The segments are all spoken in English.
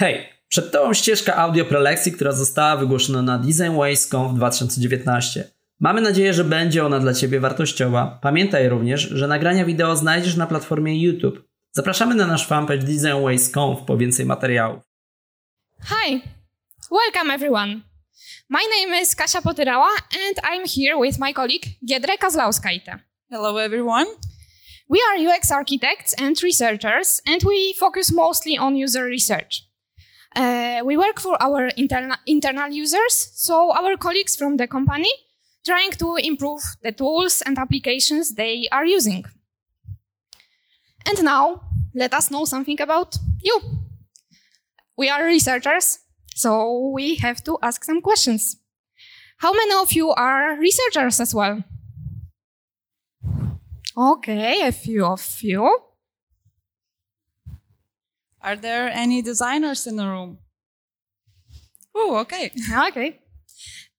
Hej, przed Tobą ścieżka audio prelekcji, która została wygłoszona na Design Ways.com w 2019. Mamy nadzieję, że będzie ona dla Ciebie wartościowa. Pamiętaj również, że nagrania wideo znajdziesz na platformie YouTube. Zapraszamy na nasz fanpage designways.com po więcej materiałów. Hi, welcome everyone. My name is Kasia Potyrała and I'm here with my colleague Giedre Kazlauskaite. Hello everyone. We are UX architects and researchers and we focus mostly on user research. Uh, we work for our interna- internal users, so our colleagues from the company trying to improve the tools and applications they are using. And now, let us know something about you. We are researchers, so we have to ask some questions. How many of you are researchers as well? Okay, a few of you. Are there any designers in the room? Oh, okay. Okay.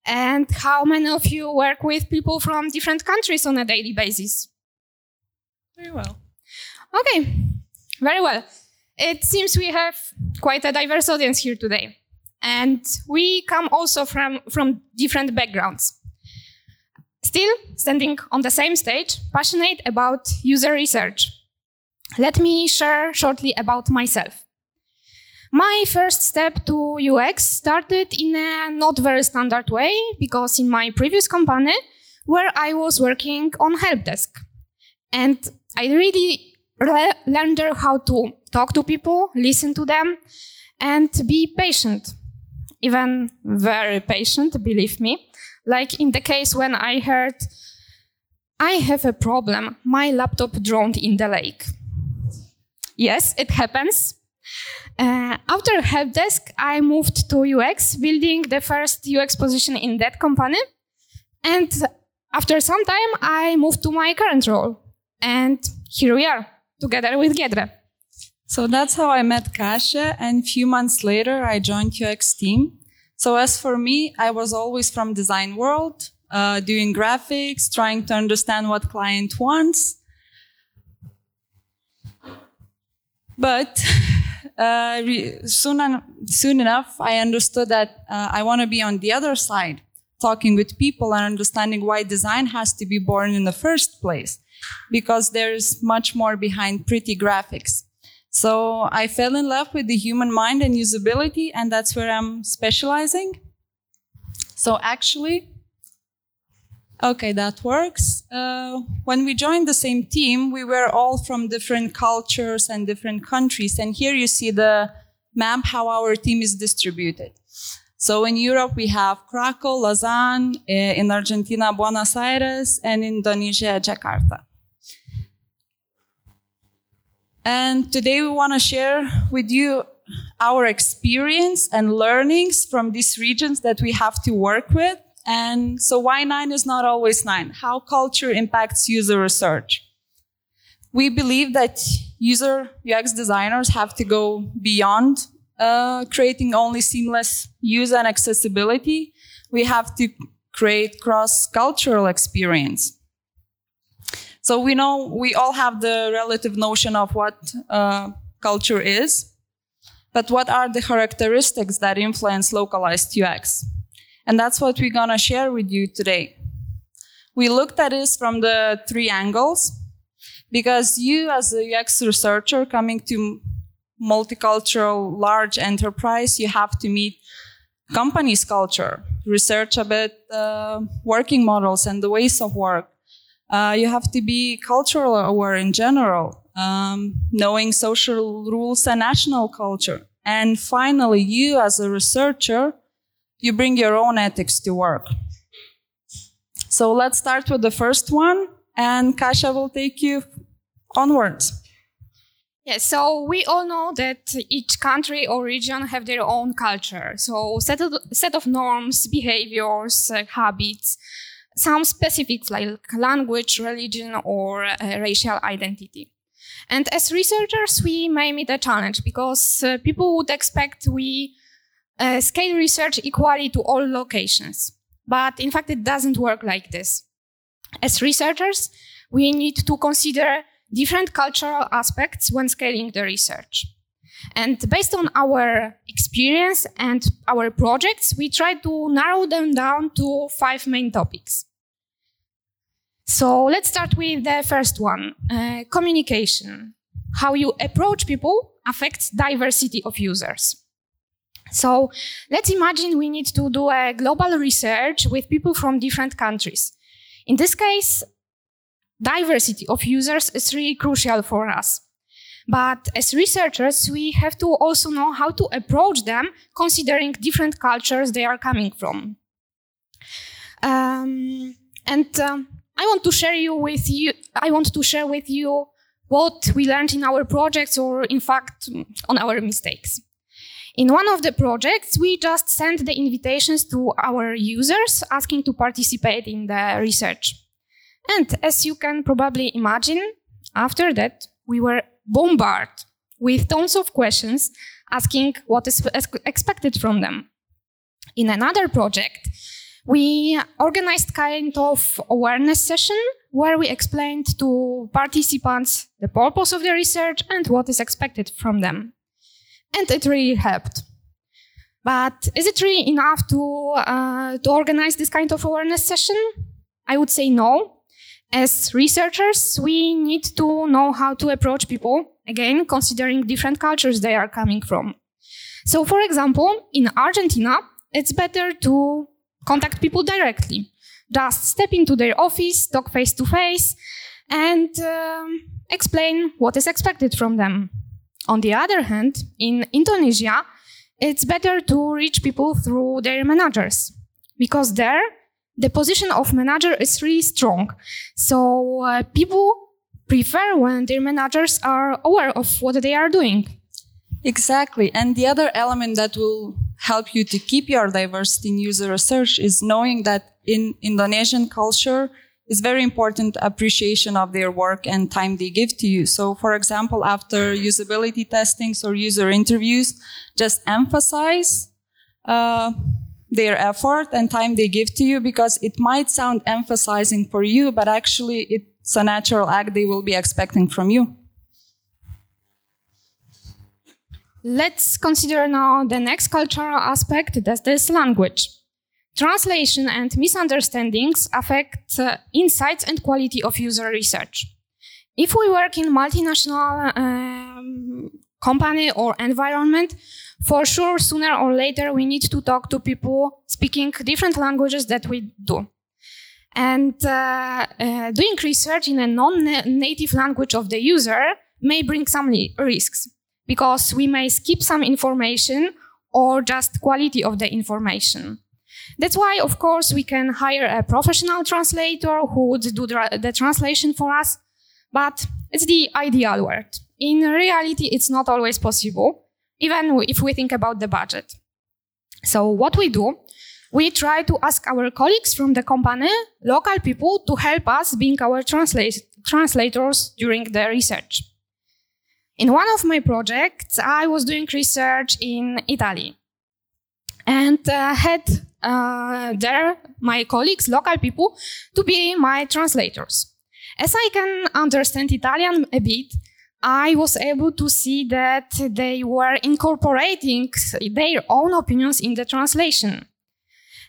And how many of you work with people from different countries on a daily basis? Very well. Okay, very well. It seems we have quite a diverse audience here today. And we come also from, from different backgrounds. Still standing on the same stage, passionate about user research. Let me share shortly about myself. My first step to UX started in a not very standard way because in my previous company where I was working on help desk and I really re- learned how to talk to people, listen to them and be patient. Even very patient, believe me. Like in the case when I heard I have a problem, my laptop drowned in the lake. Yes, it happens. Uh, after help desk, I moved to UX, building the first UX position in that company. And after some time, I moved to my current role. And here we are, together with Giedre. So that's how I met Kasia, and a few months later, I joined UX team. So as for me, I was always from design world, uh, doing graphics, trying to understand what client wants. But uh, soon, en- soon enough, I understood that uh, I want to be on the other side, talking with people and understanding why design has to be born in the first place, because there's much more behind pretty graphics. So I fell in love with the human mind and usability, and that's where I'm specializing. So actually, okay, that works. Uh, when we joined the same team, we were all from different cultures and different countries. And here you see the map how our team is distributed. So in Europe, we have Krakow, Lausanne, eh, in Argentina, Buenos Aires, and Indonesia, Jakarta. And today we want to share with you our experience and learnings from these regions that we have to work with. And so why nine is not always nine? How culture impacts user research. We believe that user UX designers have to go beyond uh, creating only seamless use and accessibility. We have to create cross-cultural experience. So we know we all have the relative notion of what uh, culture is, but what are the characteristics that influence localized UX? And that's what we're gonna share with you today. We looked at this from the three angles because you as a UX researcher coming to multicultural large enterprise, you have to meet company's culture, research a bit uh, working models and the ways of work. Uh, you have to be cultural aware in general, um, knowing social rules and national culture. And finally, you as a researcher, you bring your own ethics to work. So let's start with the first one, and Kasia will take you onwards. Yes, so we all know that each country or region have their own culture. So set of, set of norms, behaviors, uh, habits, some specifics like language, religion, or uh, racial identity. And as researchers, we may meet a challenge because uh, people would expect we uh, scale research equally to all locations. But in fact, it doesn't work like this. As researchers, we need to consider different cultural aspects when scaling the research. And based on our experience and our projects, we try to narrow them down to five main topics. So let's start with the first one uh, communication. How you approach people affects diversity of users. So let's imagine we need to do a global research with people from different countries. In this case, diversity of users is really crucial for us. But as researchers, we have to also know how to approach them considering different cultures they are coming from. Um, and um, I want to share you with you, I want to share with you what we learned in our projects or in fact on our mistakes. In one of the projects, we just sent the invitations to our users asking to participate in the research. And as you can probably imagine, after that, we were bombarded with tons of questions asking what is expected from them. In another project, we organized kind of awareness session where we explained to participants the purpose of the research and what is expected from them and it really helped. But is it really enough to uh, to organize this kind of awareness session? I would say no. As researchers, we need to know how to approach people again, considering different cultures they are coming from. So, for example, in Argentina, it's better to contact people directly. Just step into their office, talk face to face, and um, explain what is expected from them. On the other hand, in Indonesia, it's better to reach people through their managers because there the position of manager is really strong. So uh, people prefer when their managers are aware of what they are doing. Exactly. And the other element that will help you to keep your diversity in user research is knowing that in Indonesian culture, is very important appreciation of their work and time they give to you. So, for example, after usability testings or user interviews, just emphasize uh, their effort and time they give to you because it might sound emphasizing for you, but actually it's a natural act they will be expecting from you. Let's consider now the next cultural aspect that is language. Translation and misunderstandings affect uh, insights and quality of user research. If we work in multinational um, company or environment, for sure, sooner or later, we need to talk to people speaking different languages that we do. And uh, uh, doing research in a non-native language of the user may bring some risks because we may skip some information or just quality of the information. That's why, of course, we can hire a professional translator who would do the, translation for us, but it's the ideal world. In reality, it's not always possible, even if we think about the budget. So what we do, we try to ask our colleagues from the company, local people, to help us being our transla- translators during the research. In one of my projects, I was doing research in Italy and uh, had uh, there my colleagues, local people, to be my translators. As I can understand Italian a bit, I was able to see that they were incorporating their own opinions in the translation.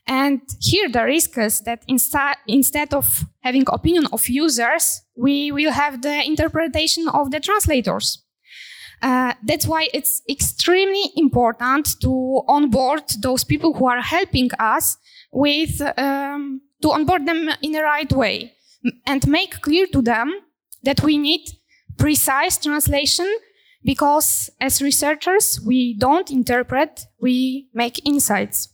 And here the risk is that insta- instead of having opinion of users, we will have the interpretation of the translators. Uh, that's why it's extremely important to onboard those people who are helping us with um, to onboard them in the right way and make clear to them that we need precise translation because as researchers we don't interpret we make insights.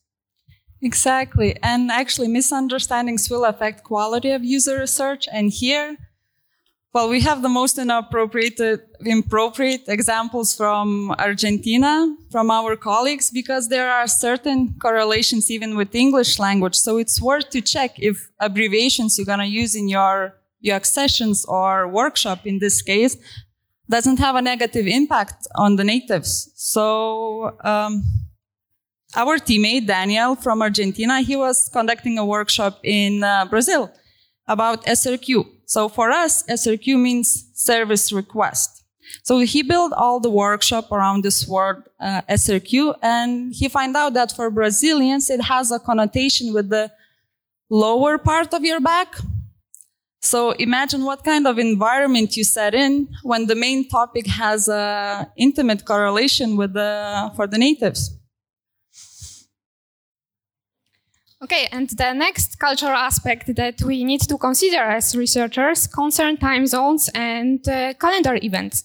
Exactly. And actually misunderstandings will affect quality of user research. And here well, we have the most inappropriate, inappropriate examples from Argentina, from our colleagues, because there are certain correlations even with English language. So it's worth to check if abbreviations you're going to use in your your sessions or workshop in this case doesn't have a negative impact on the natives. So um, our teammate Daniel from Argentina, he was conducting a workshop in uh, Brazil about SRQ. So for us, SRQ means service request. So he built all the workshop around this word uh, SRQ, and he find out that for Brazilians it has a connotation with the lower part of your back. So imagine what kind of environment you set in when the main topic has a intimate correlation with the for the natives. Okay, and the next cultural aspect that we need to consider as researchers concern time zones and uh, calendar events.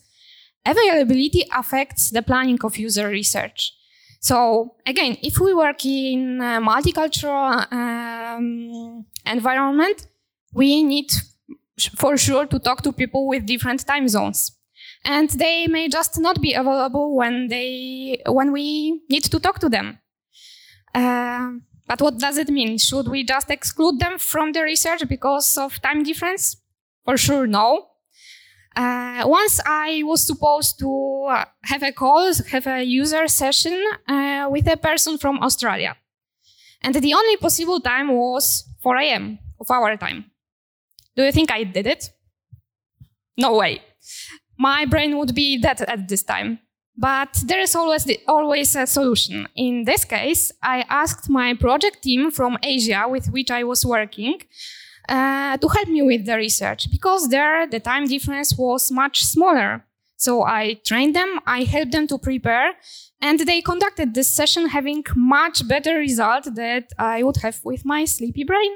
Availability affects the planning of user research. So again, if we work in a multicultural um, environment, we need for sure to talk to people with different time zones. And they may just not be available when they when we need to talk to them. Uh, but what does it mean? Should we just exclude them from the research because of time difference? For sure, no. Uh, once I was supposed to uh, have a call, have a user session uh, with a person from Australia. And the only possible time was 4 a.m. of our time. Do you think I did it? No way. My brain would be dead at this time. But there is always the, always a solution. In this case, I asked my project team from Asia with which I was working uh, to help me with the research because there the time difference was much smaller. So I trained them, I helped them to prepare, and they conducted this session having much better result that I would have with my sleepy brain.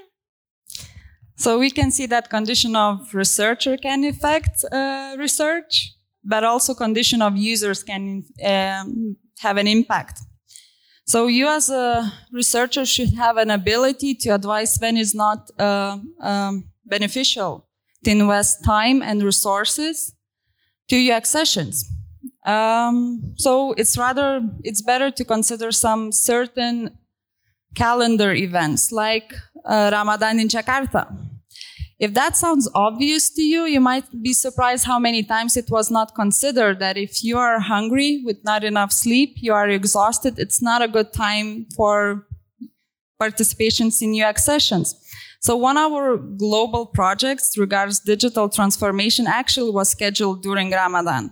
So we can see that condition of researcher can affect uh, research but also condition of users can um, have an impact. So you as a researcher should have an ability to advise when it's not uh, um, beneficial to invest time and resources to UX sessions. Um, so it's rather, it's better to consider some certain calendar events like uh, Ramadan in Jakarta if that sounds obvious to you, you might be surprised how many times it was not considered that if you are hungry with not enough sleep, you are exhausted, it's not a good time for participations in UX sessions. So one of our global projects regards digital transformation actually was scheduled during Ramadan.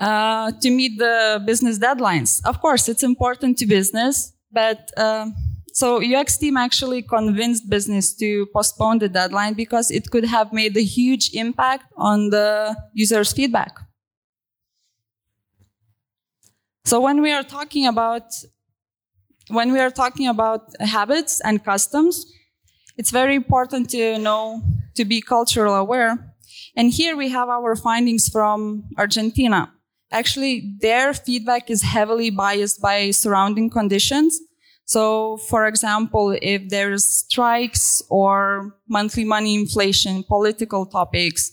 Uh, to meet the business deadlines. Of course, it's important to business, but uh, so UX team actually convinced business to postpone the deadline because it could have made a huge impact on the user's feedback. So when we are talking about when we are talking about habits and customs, it's very important to know to be cultural aware. And here we have our findings from Argentina. Actually, their feedback is heavily biased by surrounding conditions so, for example, if there's strikes or monthly money inflation, political topics,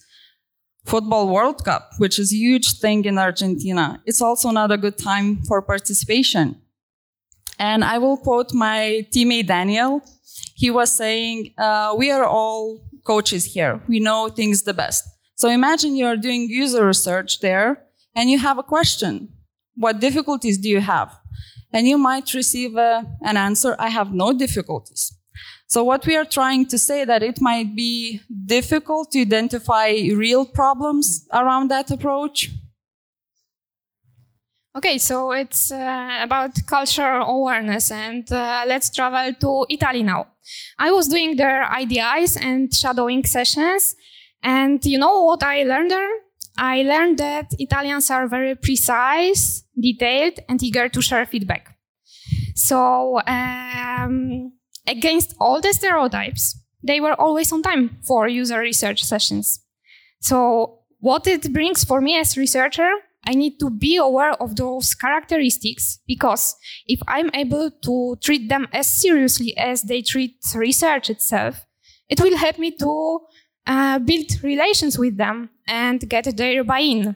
football World Cup, which is a huge thing in Argentina, it's also not a good time for participation. And I will quote my teammate Daniel. He was saying, uh, we are all coaches here. We know things the best. So imagine you're doing user research there and you have a question. What difficulties do you have? And you might receive a, an answer, I have no difficulties. So what we are trying to say that it might be difficult to identify real problems around that approach. Okay, so it's uh, about cultural awareness and uh, let's travel to Italy now. I was doing their IDIs and shadowing sessions and you know what I learned there? I learned that Italians are very precise, detailed, and eager to share feedback. So, um, against all the stereotypes, they were always on time for user research sessions. So, what it brings for me as researcher, I need to be aware of those characteristics because if I'm able to treat them as seriously as they treat research itself, it will help me to uh, build relations with them and get their buy-in.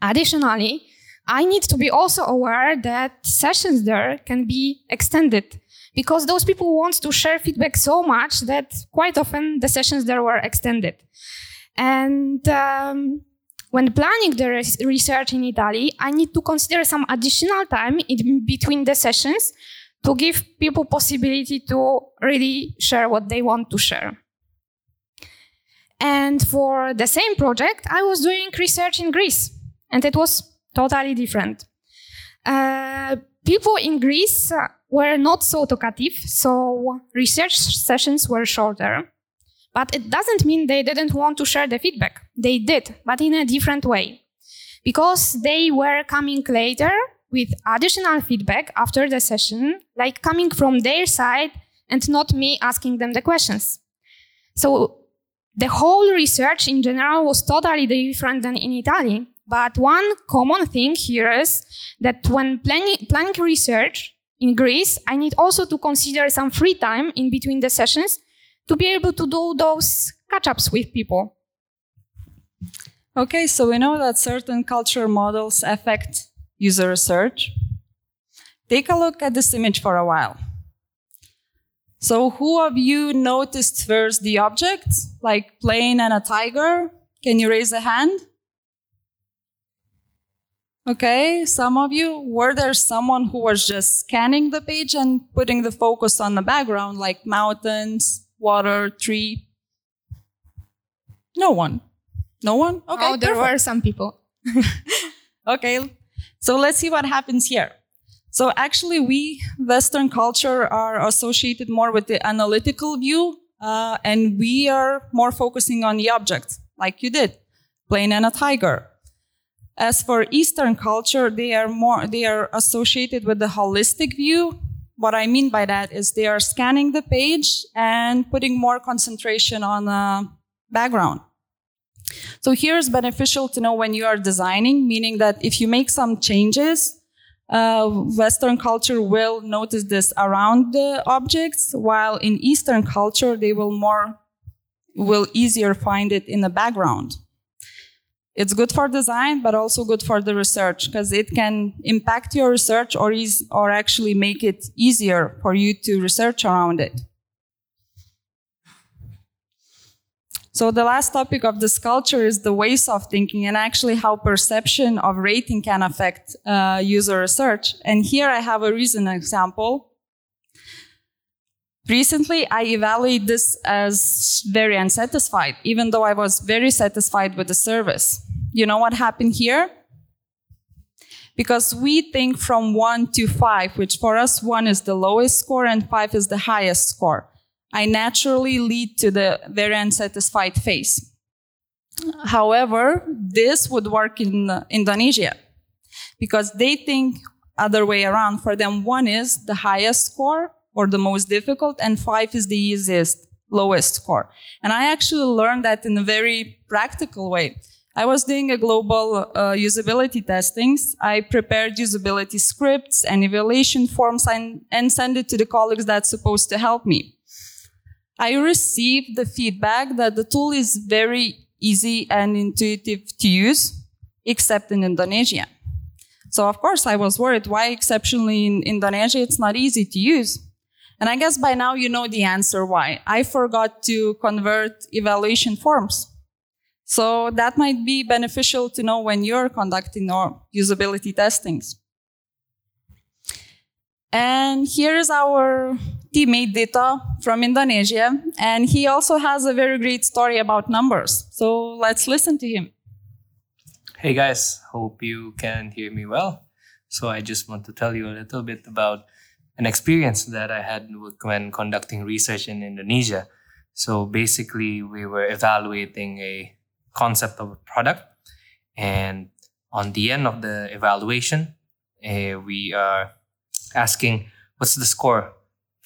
Additionally, I need to be also aware that sessions there can be extended because those people want to share feedback so much that quite often the sessions there were extended. And um, when planning the research in Italy, I need to consider some additional time in between the sessions to give people possibility to really share what they want to share. And for the same project, I was doing research in Greece, and it was totally different. Uh, people in Greece were not so talkative, so research sessions were shorter. But it doesn't mean they didn't want to share the feedback. They did, but in a different way. Because they were coming later with additional feedback after the session, like coming from their side and not me asking them the questions. So the whole research in general was totally different than in Italy. But one common thing here is that when planning, planning research in Greece, I need also to consider some free time in between the sessions to be able to do those catch ups with people. Okay, so we know that certain culture models affect user research. Take a look at this image for a while. So, who of you noticed first the objects, like plane and a tiger? Can you raise a hand? Okay, some of you. Were there someone who was just scanning the page and putting the focus on the background, like mountains, water, tree? No one. No one? Okay. Oh, there perfect. were some people. okay, so let's see what happens here. So actually, we Western culture are associated more with the analytical view, uh, and we are more focusing on the object, like you did, plane and a tiger. As for Eastern culture, they are more they are associated with the holistic view. What I mean by that is they are scanning the page and putting more concentration on the background. So here is beneficial to know when you are designing, meaning that if you make some changes, uh, Western culture will notice this around the objects, while in Eastern culture they will more will easier find it in the background it's good for design, but also good for the research because it can impact your research or is, or actually make it easier for you to research around it. So the last topic of this culture is the ways of thinking and actually how perception of rating can affect uh, user research. And here I have a recent example. Recently, I evaluated this as very unsatisfied, even though I was very satisfied with the service. You know what happened here? Because we think from one to five, which for us, one is the lowest score and five is the highest score. I naturally lead to the very unsatisfied phase. However, this would work in Indonesia because they think other way around. For them, one is the highest score or the most difficult, and five is the easiest, lowest score. And I actually learned that in a very practical way. I was doing a global uh, usability testings. I prepared usability scripts and evaluation forms and, and sent it to the colleagues that's supposed to help me. I received the feedback that the tool is very easy and intuitive to use, except in Indonesia. So of course I was worried why exceptionally in Indonesia it's not easy to use. And I guess by now you know the answer why. I forgot to convert evaluation forms. So that might be beneficial to know when you're conducting your usability testings. And here's our teammate Dito from Indonesia. And he also has a very great story about numbers. So let's listen to him. Hey guys, hope you can hear me well. So I just want to tell you a little bit about an experience that I had when conducting research in Indonesia. So basically, we were evaluating a concept of a product, and on the end of the evaluation, uh, we are asking what's the score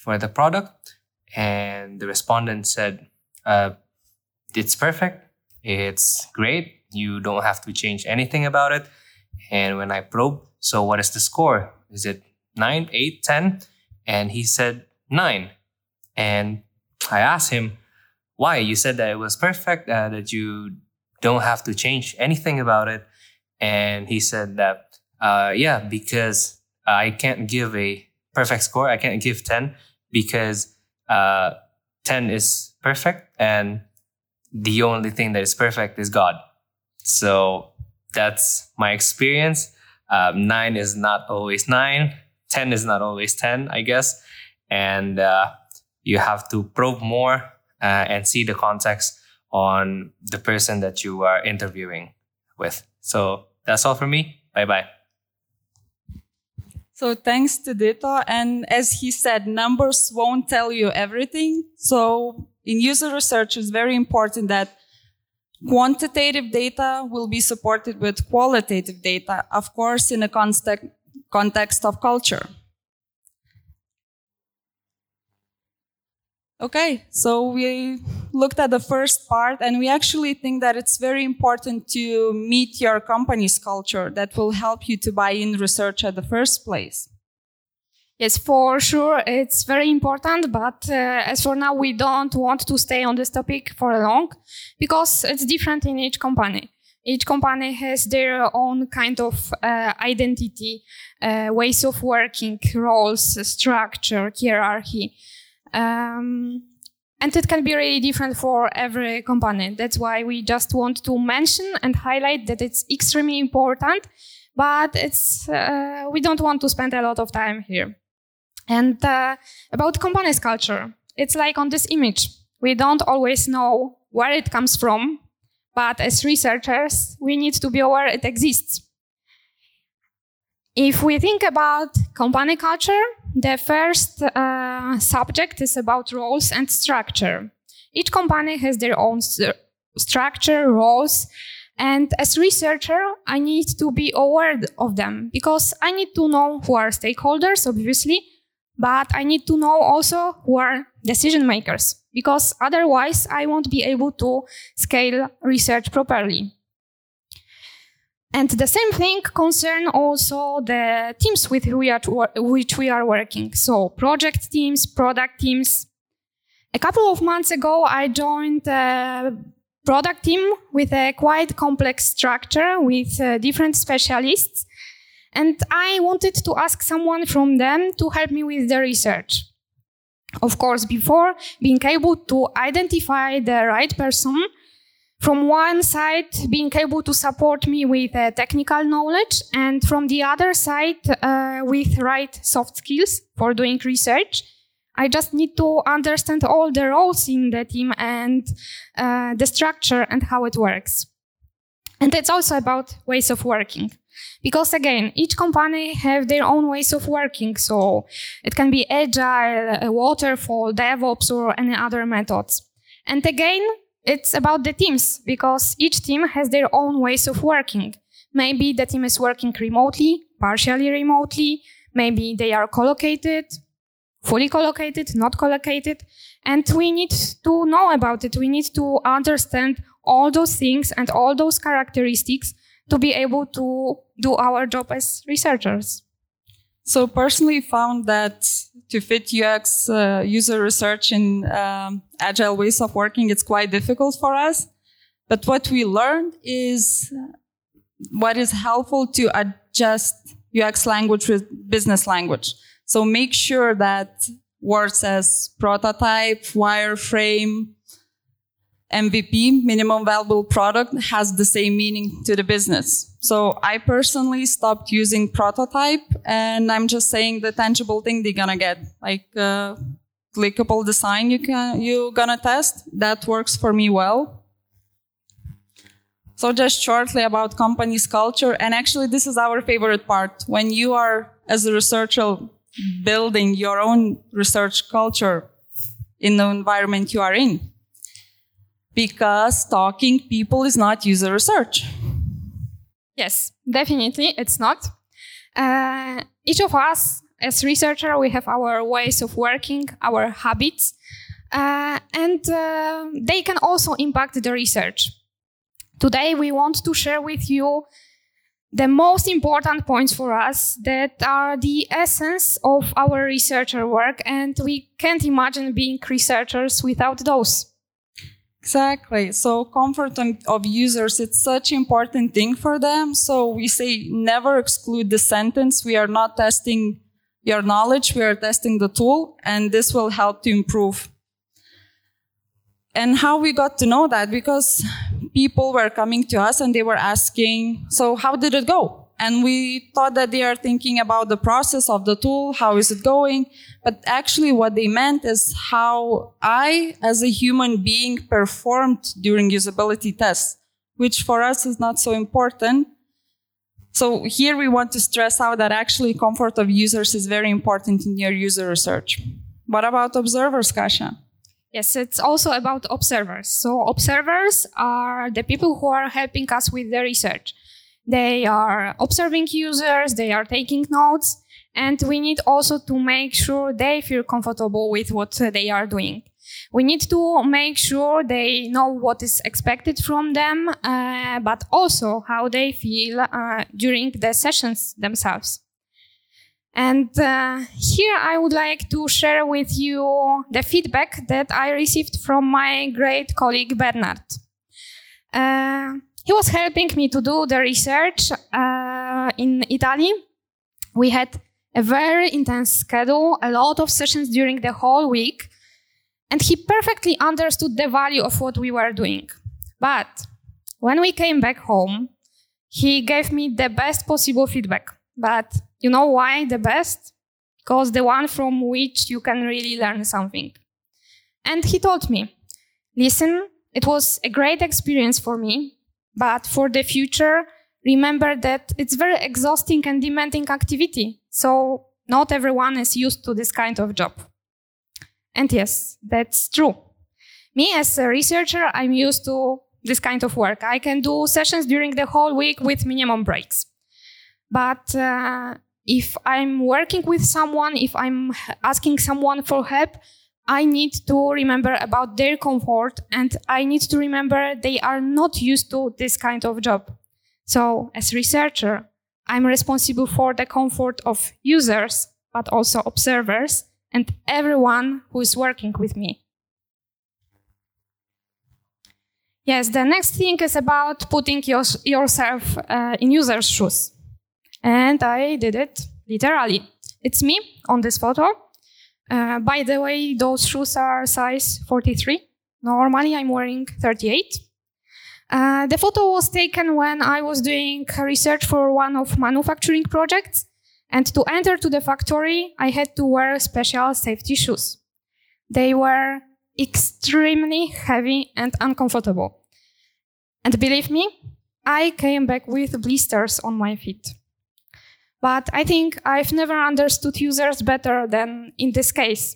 for the product, and the respondent said, uh, "It's perfect. It's great. You don't have to change anything about it." And when I probe, so what is the score? Is it nine, eight, eight, ten? And he said nine. And I asked him, why? You said that it was perfect, uh, that you don't have to change anything about it. And he said that, uh, yeah, because I can't give a perfect score. I can't give 10 because uh, 10 is perfect. And the only thing that is perfect is God. So that's my experience. Um, nine is not always nine. 10 is not always 10, I guess. And uh, you have to probe more uh, and see the context on the person that you are interviewing with. So that's all for me. Bye bye. So thanks to Dito. And as he said, numbers won't tell you everything. So in user research, it's very important that quantitative data will be supported with qualitative data, of course, in a context, context of culture. Okay, so we looked at the first part and we actually think that it's very important to meet your company's culture that will help you to buy in research at the first place. Yes, for sure, it's very important. But uh, as for now, we don't want to stay on this topic for long because it's different in each company. Each company has their own kind of uh, identity, uh, ways of working, roles, structure, hierarchy. Um, and it can be really different for every company. That's why we just want to mention and highlight that it's extremely important, but it's, uh, we don't want to spend a lot of time here. And uh, about company's culture, it's like on this image. We don't always know where it comes from, but as researchers, we need to be aware it exists. If we think about company culture, the first uh, subject is about roles and structure. Each company has their own st- structure, roles, and as researcher, I need to be aware of them because I need to know who are stakeholders, obviously, but I need to know also who are decision makers because otherwise I won't be able to scale research properly. And the same thing concern also the teams with who we are which we are working. So project teams, product teams. A couple of months ago, I joined a product team with a quite complex structure with uh, different specialists. And I wanted to ask someone from them to help me with the research. Of course, before being able to identify the right person, from one side, being able to support me with uh, technical knowledge, and from the other side, uh, with right soft skills for doing research. I just need to understand all the roles in the team and uh, the structure and how it works. And it's also about ways of working. Because again, each company have their own ways of working. So it can be agile, waterfall, DevOps, or any other methods. And again, it's about the teams because each team has their own ways of working. Maybe the team is working remotely, partially remotely. Maybe they are collocated, fully collocated, not collocated. And we need to know about it. We need to understand all those things and all those characteristics to be able to do our job as researchers. So personally found that to fit UX uh, user research in um, agile ways of working, it's quite difficult for us. But what we learned is what is helpful to adjust UX language with business language. So make sure that words as prototype, wireframe, MVP, minimum valuable product, has the same meaning to the business. So I personally stopped using prototype and I'm just saying the tangible thing they're gonna get, like uh, clickable design you can, you gonna test. That works for me well. So just shortly about company's culture. And actually this is our favorite part. When you are as a researcher building your own research culture in the environment you are in because talking people is not user research. Yes, definitely, it's not. Uh, each of us, as researcher, we have our ways of working, our habits, uh, and uh, they can also impact the research. Today, we want to share with you the most important points for us that are the essence of our researcher work, and we can't imagine being researchers without those. Exactly. So comfort of users, it's such important thing for them. So we say never exclude the sentence. We are not testing your knowledge. We are testing the tool and this will help to improve. And how we got to know that? Because people were coming to us and they were asking, so how did it go? And we thought that they are thinking about the process of the tool, how is it going? But actually what they meant is how I, as a human being, performed during usability tests, which for us is not so important. So here we want to stress out that actually comfort of users is very important in your user research. What about observers, Kasia? Yes, it's also about observers. So observers are the people who are helping us with the research. They are observing users, they are taking notes, and we need also to make sure they feel comfortable with what they are doing. We need to make sure they know what is expected from them, uh, but also how they feel uh, during the sessions themselves. And uh, here I would like to share with you the feedback that I received from my great colleague Bernard. He was helping me to do the research uh, in Italy. We had a very intense schedule, a lot of sessions during the whole week, and he perfectly understood the value of what we were doing. But when we came back home, he gave me the best possible feedback. But you know why the best? Because the one from which you can really learn something. And he told me, listen, it was a great experience for me, but for the future, remember that it's very exhausting and demanding activity. So not everyone is used to this kind of job. And yes, that's true. Me as a researcher, I'm used to this kind of work. I can do sessions during the whole week with minimum breaks. But uh, if I'm working with someone, if I'm asking someone for help, I need to remember about their comfort and I need to remember they are not used to this kind of job. So as researcher, I'm responsible for the comfort of users, but also observers and everyone who is working with me. Yes, the next thing is about putting your, yourself uh, in user's shoes. And I did it literally. It's me on this photo. Uh, by the way, those shoes are size 43. Normally I'm wearing 38. Uh, the photo was taken when I was doing research for one of manufacturing projects. And to enter to the factory, I had to wear special safety shoes. They were extremely heavy and uncomfortable. And believe me, I came back with blisters on my feet. But I think I've never understood users better than in this case.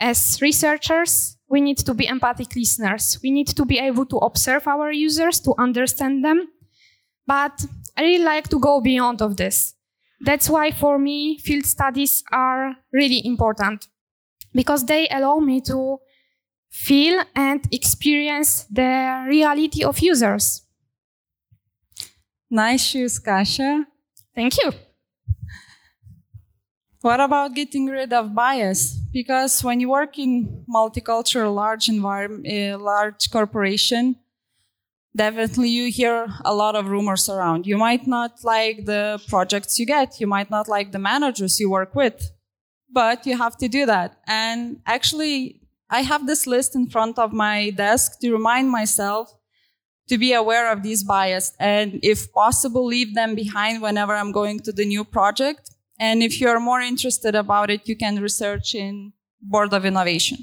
As researchers, we need to be empathic listeners. We need to be able to observe our users, to understand them. But I really like to go beyond of this. That's why for me, field studies are really important because they allow me to feel and experience the reality of users. Nice shoes, Kasia. Thank you. What about getting rid of bias? Because when you work in multicultural, large environment, uh, large corporation, definitely you hear a lot of rumors around. You might not like the projects you get. You might not like the managers you work with, but you have to do that. And actually, I have this list in front of my desk to remind myself to be aware of these bias and if possible leave them behind whenever i'm going to the new project. And if you're more interested about it you can research in board of innovation.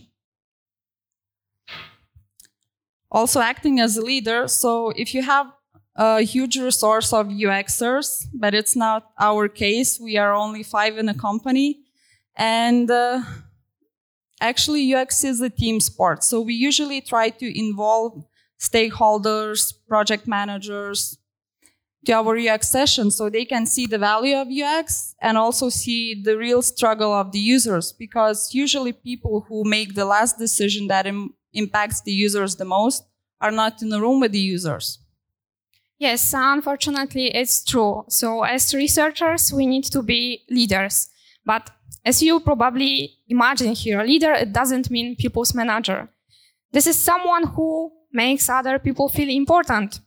Also acting as a leader so if you have a huge resource of uxers but it's not our case we are only five in a company. And uh, actually ux is a team sport so we usually try to involve stakeholders, project managers to our UX session so they can see the value of UX and also see the real struggle of the users because usually people who make the last decision that Im- impacts the users the most are not in the room with the users. Yes, unfortunately, it's true. So, as researchers, we need to be leaders. But as you probably imagine here, a leader it doesn't mean people's manager. This is someone who makes other people feel important.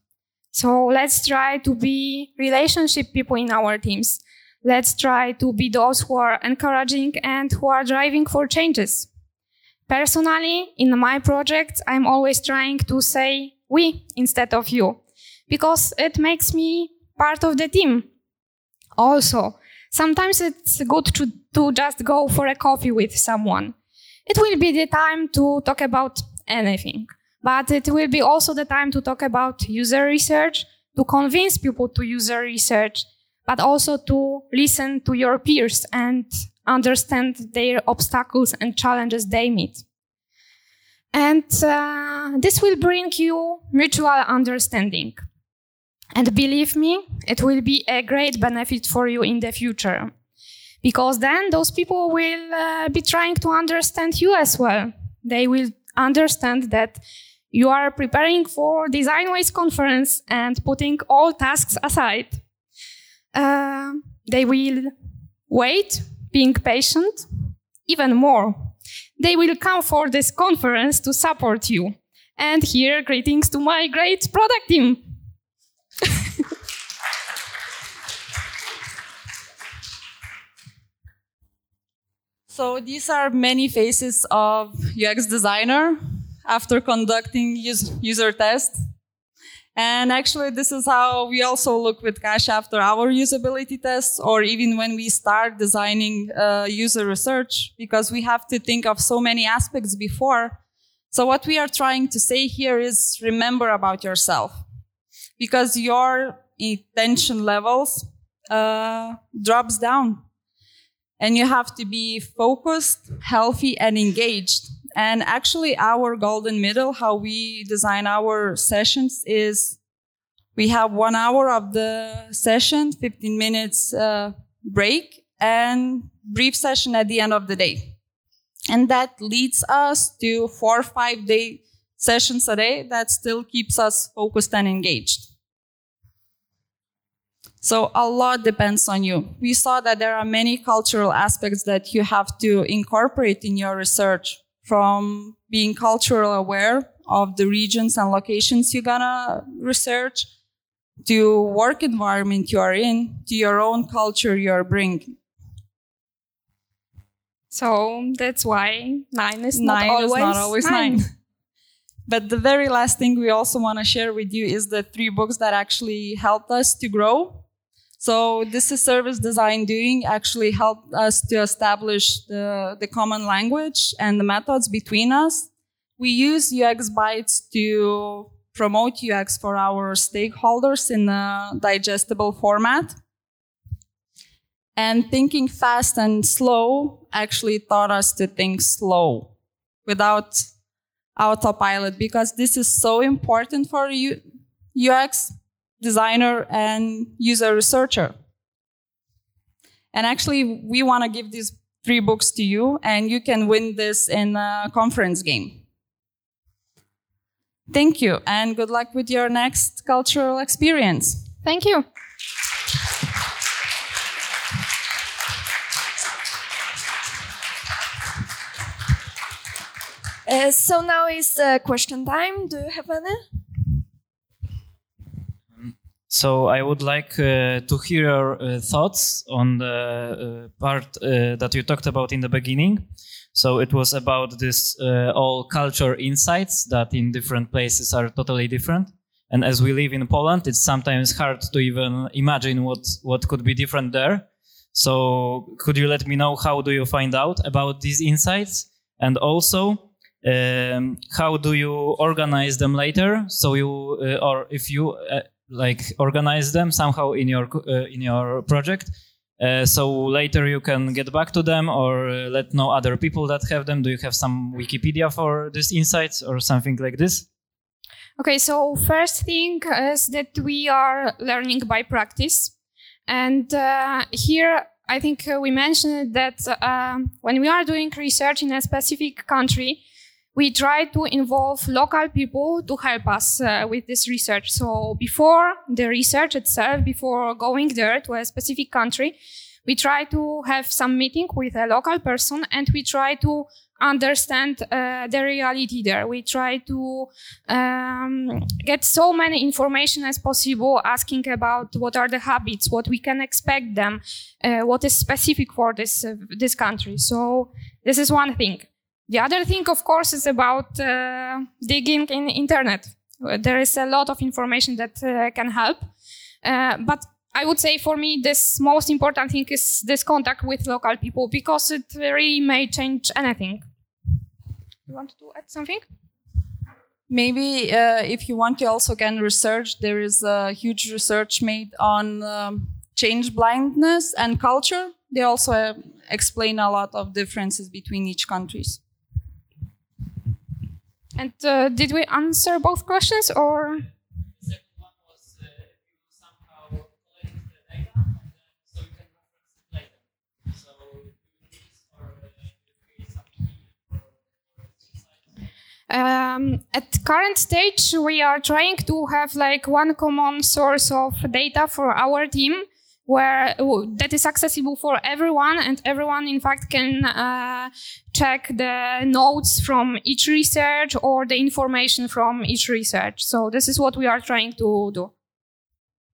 So let's try to be relationship people in our teams. Let's try to be those who are encouraging and who are driving for changes. Personally, in my project, I'm always trying to say we instead of you because it makes me part of the team. Also, sometimes it's good to, to just go for a coffee with someone. It will be the time to talk about anything, but it will be also the time to talk about user research, to convince people to user research, but also to listen to your peers and understand their obstacles and challenges they meet. And uh, this will bring you mutual understanding. And believe me, it will be a great benefit for you in the future. Because then those people will uh, be trying to understand you as well. They will understand that you are preparing for DesignWays conference and putting all tasks aside. Uh, they will wait, being patient, even more. They will come for this conference to support you. And here, greetings to my great product team. So these are many faces of UX designer after conducting user tests. And actually, this is how we also look with Cash after our usability tests, or even when we start designing uh, user research, because we have to think of so many aspects before. So what we are trying to say here is remember about yourself, because your attention levels uh, drops down and you have to be focused, healthy, and engaged. And actually, our golden middle, how we design our sessions is we have one hour of the session, 15 minutes uh, break, and brief session at the end of the day. And that leads us to four or five day sessions a day that still keeps us focused and engaged. So a lot depends on you. We saw that there are many cultural aspects that you have to incorporate in your research from being cultural aware of the regions and locations you're gonna research to work environment you are in to your own culture you're bringing. So that's why nine is nine not always, is not always nine. nine. But the very last thing we also want to share with you is the three books that actually helped us to grow so this is service design doing actually helped us to establish the, the common language and the methods between us. We use UX Bytes to promote UX for our stakeholders in a digestible format. And thinking fast and slow actually taught us to think slow without autopilot because this is so important for UX designer, and user researcher. And actually, we want to give these three books to you, and you can win this in a conference game. Thank you, and good luck with your next cultural experience. Thank you. Uh, so now is uh, question time. Do you have any? So I would like uh, to hear your uh, thoughts on the uh, part uh, that you talked about in the beginning. So it was about this uh, all culture insights that in different places are totally different. And as we live in Poland, it's sometimes hard to even imagine what, what could be different there. So could you let me know how do you find out about these insights? And also, um, how do you organize them later? So you, uh, or if you like organize them somehow in your uh, in your project. Uh, so later you can get back to them or uh, let know other people that have them. Do you have some wikipedia for these insights or something like this? Okay so first thing is that we are learning by practice. And uh, here i think we mentioned that uh, when we are doing research in a specific country we try to involve local people to help us uh, with this research. So before the research itself, before going there to a specific country, we try to have some meeting with a local person and we try to understand uh, the reality there. We try to um, get so many information as possible, asking about what are the habits, what we can expect them, uh, what is specific for this uh, this country. So this is one thing. The other thing, of course, is about uh, digging in internet. There is a lot of information that uh, can help. Uh, but I would say for me, this most important thing is this contact with local people because it really may change anything. You want to add something? Maybe uh, if you want to also can research, there is a huge research made on um, change blindness and culture. They also uh, explain a lot of differences between each countries. And uh, did we answer both questions or? Um, at current stage, we are trying to have like one common source of data for our team where that is accessible for everyone and everyone in fact can uh, check the notes from each research or the information from each research. So this is what we are trying to do